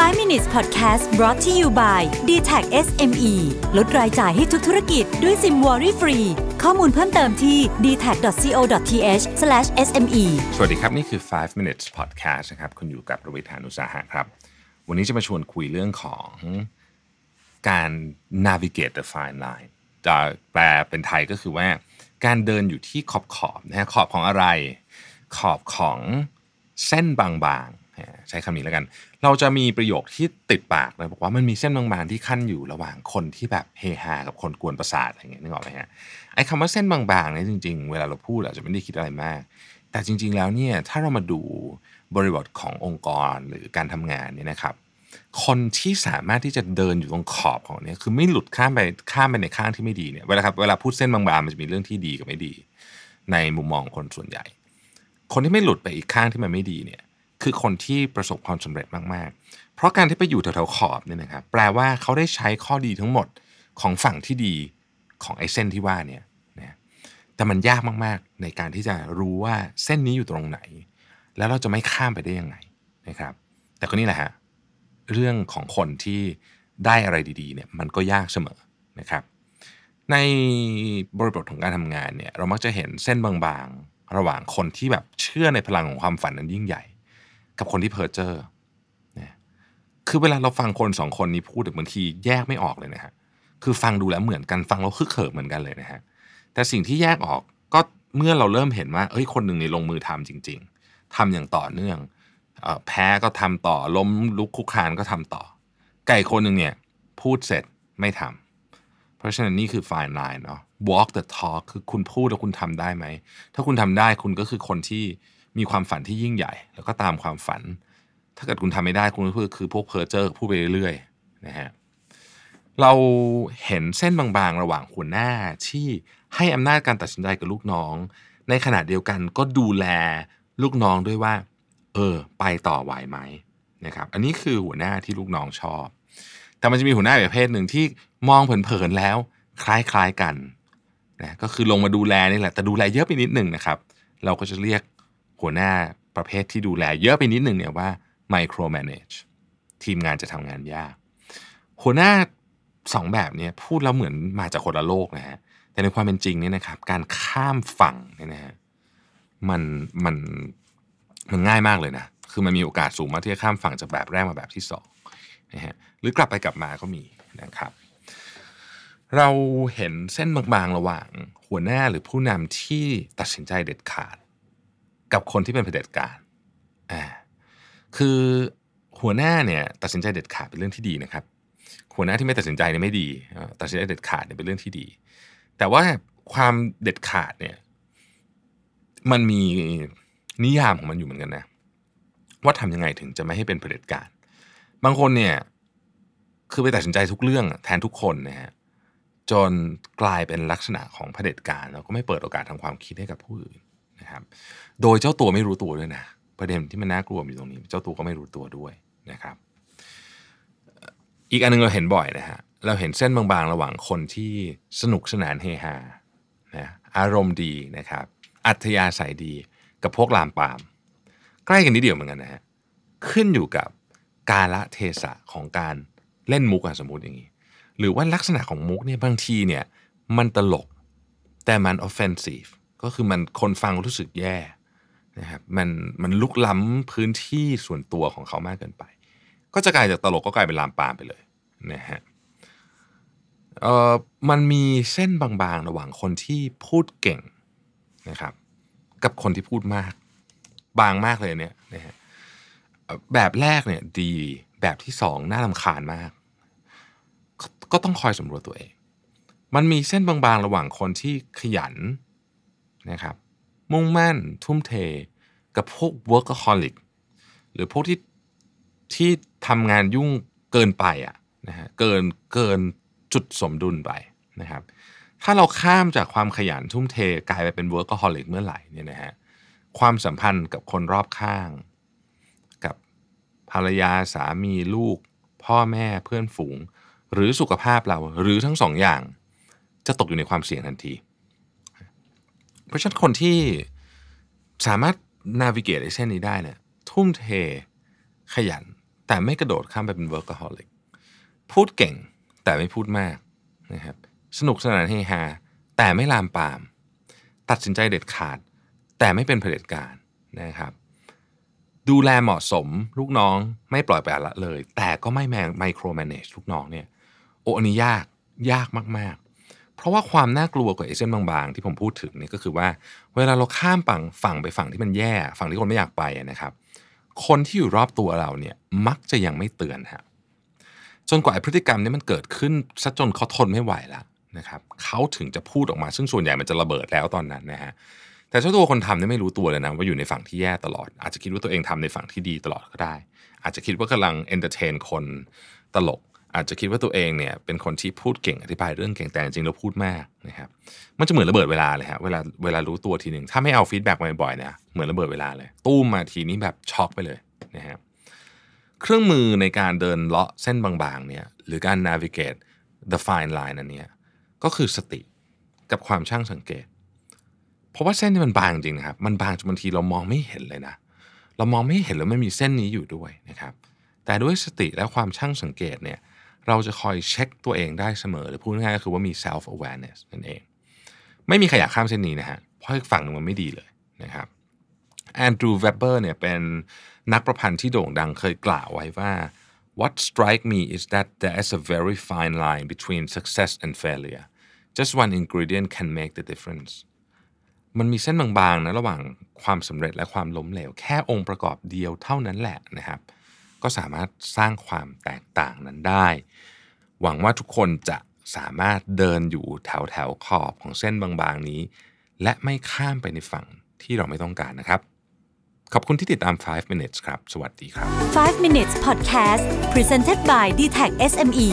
5 minutes podcast brought to you by d t a c SME ลดรายจ่ายให้ทุกธุรกิจด้วยซิมวอรี่ฟรี ข้อมูลเพิ่มเติมที่ d t a c c o t h s m e สวัสดีครับ นี่คือ 5 minutes podcast นะครับ คุณอยู่กับประวิทยานุสาหะครับ วันนี้จะมาชวนคุยเรื่องของการ navigate the fine line จะแปลเป็นไทยก็คือว่า การเดินอยู่ที่ขอบขอบนะฮะขอบของอะไร ขอบของเส้นบางๆ ใช้คำนี้แล้วกัน เราจะมีประโยคที่ติดปากเลยบอกว่ามันมีเส้นบางๆที่ขั้นอยู่ระหว่างคนที่แบบเฮฮากับคนกวนประสาทอะไรเงี้ยนึกออกไหมฮะไอ้คำว่าเส้นบางๆเนี่ยจริง ๆ เวลาเราพูดอาจจะไม่ได้คิดอะไรมาก แต่จริง ๆ แล้วเนี่ยถ้าเรามาดูบริบทขององค์กรหรือการทำงานเนี่ยนะครับ คนที่สามารถที่จะเดินอยู่ตรงขอบของเนี่ยคือไม่หลุดข้ามไปข้ามไปในข้างที่ไม่ดีเนี่ยเวลาครับเวลาพูดเส้นบางๆมันจะมีเรื่องที่ดีกับไม่ดี ในมุมมองคนส่วนใหญ่ คนที่ไม่หลุดไปอีกข้างที่มันไม่ดีเนี่ย คือคนที่ประสบความสำเร็จมากๆ เพราะการที่ไปอยู่แถวๆขอบเนี่ยนะครับแปลว่าเขาได้ใช้ข้อดีทั้งหมดของฝั่งที่ดีของไอ้เส้นที่ว่าเนี่ยนะแต่มันยากมากๆในการที่จะรู้ว่าเส้นนี้อยู่ตรงไหน แล้วเราจะไม่ข้ามไปได้ยังไงนะครับ แต่ก็นี่แหละฮะเรื่องของคนที่ได้อะไรดีๆเนี่ยมันก็ยากเสมอนะครับ ในบริบทของการทำงานเนี่ยเรามักจะเห็นเส้นบางๆ ระหว่างคนที่แบบเชื่อในพลังของความฝันนั้นยิ่งใหญ่ กับคนที่เพ้อเจ้อนะคือเวลาเราฟังคนสองคนนี้พูดบางทีแยกไม่ออกเลยนะฮะคือฟังดูแล้วเหมือนกันฟังแล้วคึกเขิมเหมือนกันเลยนะฮะแต่สิ่งที่แยกออกก็เมื่อเราเริ่มเห็นว่าเอ้ยคนหนึ่งในลงมือทำจริง ๆทำอย่างต่อเนื่องแพ้ก็ทำต่อล้มลุกคุกคานก็ทำต่อ ไก่คนหนึ่งเนี่ยพูดเสร็จไม่ทำเพราะฉะนั้นนี่คือ fine line เนาะ walk the talk คือคุณพูดแล้วคุณทำได้ไหม ถ้าคุณทำได้คุณก็คือคนที่ มีความฝันที่ยิ่งใหญ่ แล้วก็ตามความฝัน ถ้าเกิดคุณทำไม่ได้คุณก็คือพวกเพอร์เจอร์พูดไปเรื่อยๆนะฮะเราเห็นเส้นบางๆ ระหว่างหัวหน้าที่ให้อำนาจการตัดสินใจกับลูกน้อง ในขณะเดียวกันก็ดูแลลูกน้องด้วยว่า เออ ไปต่อไหวไหมนะครับ อันนี้คือหัวหน้าที่ลูกน้องชอบ แต่มันจะมีหัวหน้าประเภทหนึ่งที่มองเผินๆแล้ว คล้ายๆกันนะก็คือลงมาดูแลนี่แหละแต่ดูแลเยอะไปนิดหนึ่งนะครับ เราก็จะเรียก หัวหน้าประเภทที่ดูแลเยอะไปนิดนึงเนี่ยว่า micro manage ทีมงานจะทำงานยาก หัวหน้าสองแบบเนี้พูดแล้วเหมือนมาจากคนละโลกนะฮะแต่ในความเป็นจริงเนี่ยนะครับ การข้ามฝั่งเนี่ยนะฮะมันมันมันง่ายมากเลยนะ คือมันมีโอกาสสูงมากที่จะข้ามฝั่งจากแบบแรกมาแบบที่สองนะฮะหรือกลับไปกลับมาก็มีนะครับ เราเห็นเส้นบางๆระหว่าง หัวหน้าหรือผู้นำที่ตัดสินใจเด็ดขาด กับคนที่เป็นเผด็จการอ่าคือหัวหน้าเนี่ยตัดสินใจเด็ดขาดเป็นเรื่องที่ดีนะครับ หัวหน้าที่ไม่ตัดสินใจเนี่ยไม่ดี ตัดสินใจเด็ดขาดเนี่ยเป็นเรื่องที่ดี แต่ว่าความเด็ดขาดเนี่ย มันมีนิยามของมันอยู่เหมือนกันนะ ว่าทำยังไงถึงจะไม่ให้เป็นเผด็จการ บางคนเนี่ย คือไปตัดสินใจทุกเรื่องแทนทุกคนนะฮะจนกลายเป็นลักษณะของเผด็จการแล้วก็ไม่เปิดโอกาสทางความคิดให้กับผู้อื่น นะครับโดยเจ้าตัวไม่รู้ตัวด้วยนะประเด็นที่มันน่ากลัวอยู่ตรงนี้ เจ้าตัวก็ไม่รู้ตัวด้วยนะครับ อีกอันหนึงเราเห็นบ่อยนะฮะเราเห็นเส้นบางๆ ระหว่างคนที่สนุกสนานเฮฮานะอารมณ์ดีนะครับ อัธยาศัยดีกับพวกลามปาม ใกล้กันนิดเดียวเหมือนกันนะฮะขึ้นอยู่กับกาละเทศะของการเล่นมุกอะสมมติอย่างนี้ หรือว่าลักษณะของมุกเนี่ยบางทีเนี่ยมันตลกแต่มัน offensive ก็คือมันคนฟังรู้สึกแย่นะครับมันมันลุกล้ำพื้นที่ส่วนตัวของเขามากเกินไป ก็จะกลายจากตลกก็กลายเป็นลามปามไปเลยนะฮะเอ่อมันมีเส้นบางๆ ระหว่างคนที่พูดเก่งนะครับ กับคนที่พูดมาก บางมากเลยเนี่ยนะฮะแบบแรกเนี่ยดีแบบที่สองน่ารำคาญมากกก็ต้องคอยสำรวจตัวเอง มันมีเส้นบางๆ ระหว่างคนที่ขยัน นะครับมุ่งมั่นทุ่มเทกับพวก workaholic หรือพวกที่ที่ทำงานยุ่งเกินไปอะนะฮะเกินเกินจุดสมดุลไปนะครับถ้าเราข้ามจากความขยันทุ่มเทกลายไปเป็น workaholic เมื่อไหร่เนี่ยนะฮะความสัมพันธ์กับคนรอบข้าง กับภรรยาสามีลูก พ่อแม่เพื่อนฝูง หรือสุขภาพเราหรือทั้งสองอย่าง จะตกอยู่ในความเสี่ยงทันที เพราะฉะนั้นคนที่สามารถนาวิเกตไอ้เส้นนี้ได้เนี่ยทุ่มเทขยัน แต่ไม่กระโดดข้ามไปเป็น workaholic พูดเก่งแต่ไม่พูดมากนะครับสนุกสนานเฮฮาแต่ไม่ลามปาม ตัดสินใจเด็ดขาด แต่ไม่เป็นเผด็จการนะครับดูแลเหมาะสมลูกน้องไม่ปล่อยไปละเลย แต่ก็ไม่แมงไมโครแมネจลูกน้องเนี่ยโอ้อันนี้ยากยากมาก เพราะว่าความน่ากลัวกว่าเอเซนบางๆ ที่ผมพูดถึงเนี่ยก็คือว่า เวลาเราข้ามฝั่งฝั่งไปฝั่งที่มันแย่ ฝั่งที่คนไม่อยากไปนะครับ คนที่อยู่รอบตัวเราเนี่ยมักจะยังไม่เตือนฮะจนกว่าพฤติกรรมนี้มันเกิดขึ้นซะจนเขาทนไม่ไหวแล้วนะครับเขาถึงจะพูดออกมาซึ่งส่วนใหญ่มันจะระเบิดแล้วตอนนั้นนะฮะแต่เจ้าตัวคนทำเนี่ยไม่รู้ตัวเลยนะว่าอยู่ในฝั่งที่แย่ตลอด อาจจะคิดว่าตัวเองทำในฝั่งที่ดีตลอดก็ได้ อาจจะคิดว่ากำลัง entertain คนตลก อาจจะคิดว่าตัวเองเนี่ยเป็นคนที่พูดเก่งอธิบายเรื่องเก่งแต่จริงๆเราพูดมากนะครับมันจะเหมือนระเบิดเวลาเลยฮะเวลาเวลารู้ตัวทีหนึ่งถ้าไม่เอา feedback มาบ่อยๆเนี่ยเหมือนระเบิดเวลาเลย ตู้มมาทีนี้แบบช็อกไปเลยนะฮะเครื่องมือในการเดินเลาะเส้นบางๆเนี่ยหรือการ navigate the fine line อันเนี้ยก็คือสติกับความช่างสังเกต เพราะว่าเส้นที่มันบางจริงนะครับ มันบางจนบางทีเรามองไม่เห็นเลยนะ เรามองไม่เห็นแล้วไม่มีเส้นนี้อยู่ด้วยนะครับ แต่ด้วยสติและความช่างสังเกตเนี่ย เราจะคอยเช็คตัวเองได้เสมอหรือพูดง่ายๆก็คือว่ามี self awareness นั่นเอง ไม่มีใครอยากข้ามเส้นนี้นะฮะเพราะฝั่งหนึ่งมันไม่ดีเลยนะครับแอนดรูว์เวเบอร์เนี่ยเป็นนักประพันธ์ที่โด่งดังเคยกล่าวไว้ว่า what strike me is that there is a very fine line between success and failure just one ingredient can make the difference มันมีเส้นบางๆนะระหว่างความสำเร็จและความล้มเหลว แค่องค์ประกอบเดียวเท่านั้นแหละนะครับ ก็สามารถสร้างความแตกต่างนั้นได้ หวังว่าทุกคนจะสามารถเดินอยู่แถวแถวขอบของเส้นบางๆนี้ และไม่ข้ามไปในฝั่งที่เราไม่ต้องการนะครับ ขอบคุณที่ติดตาม 5 minutes ครับ สวัสดีครับ 5 minutes podcast presented by d t e c h SME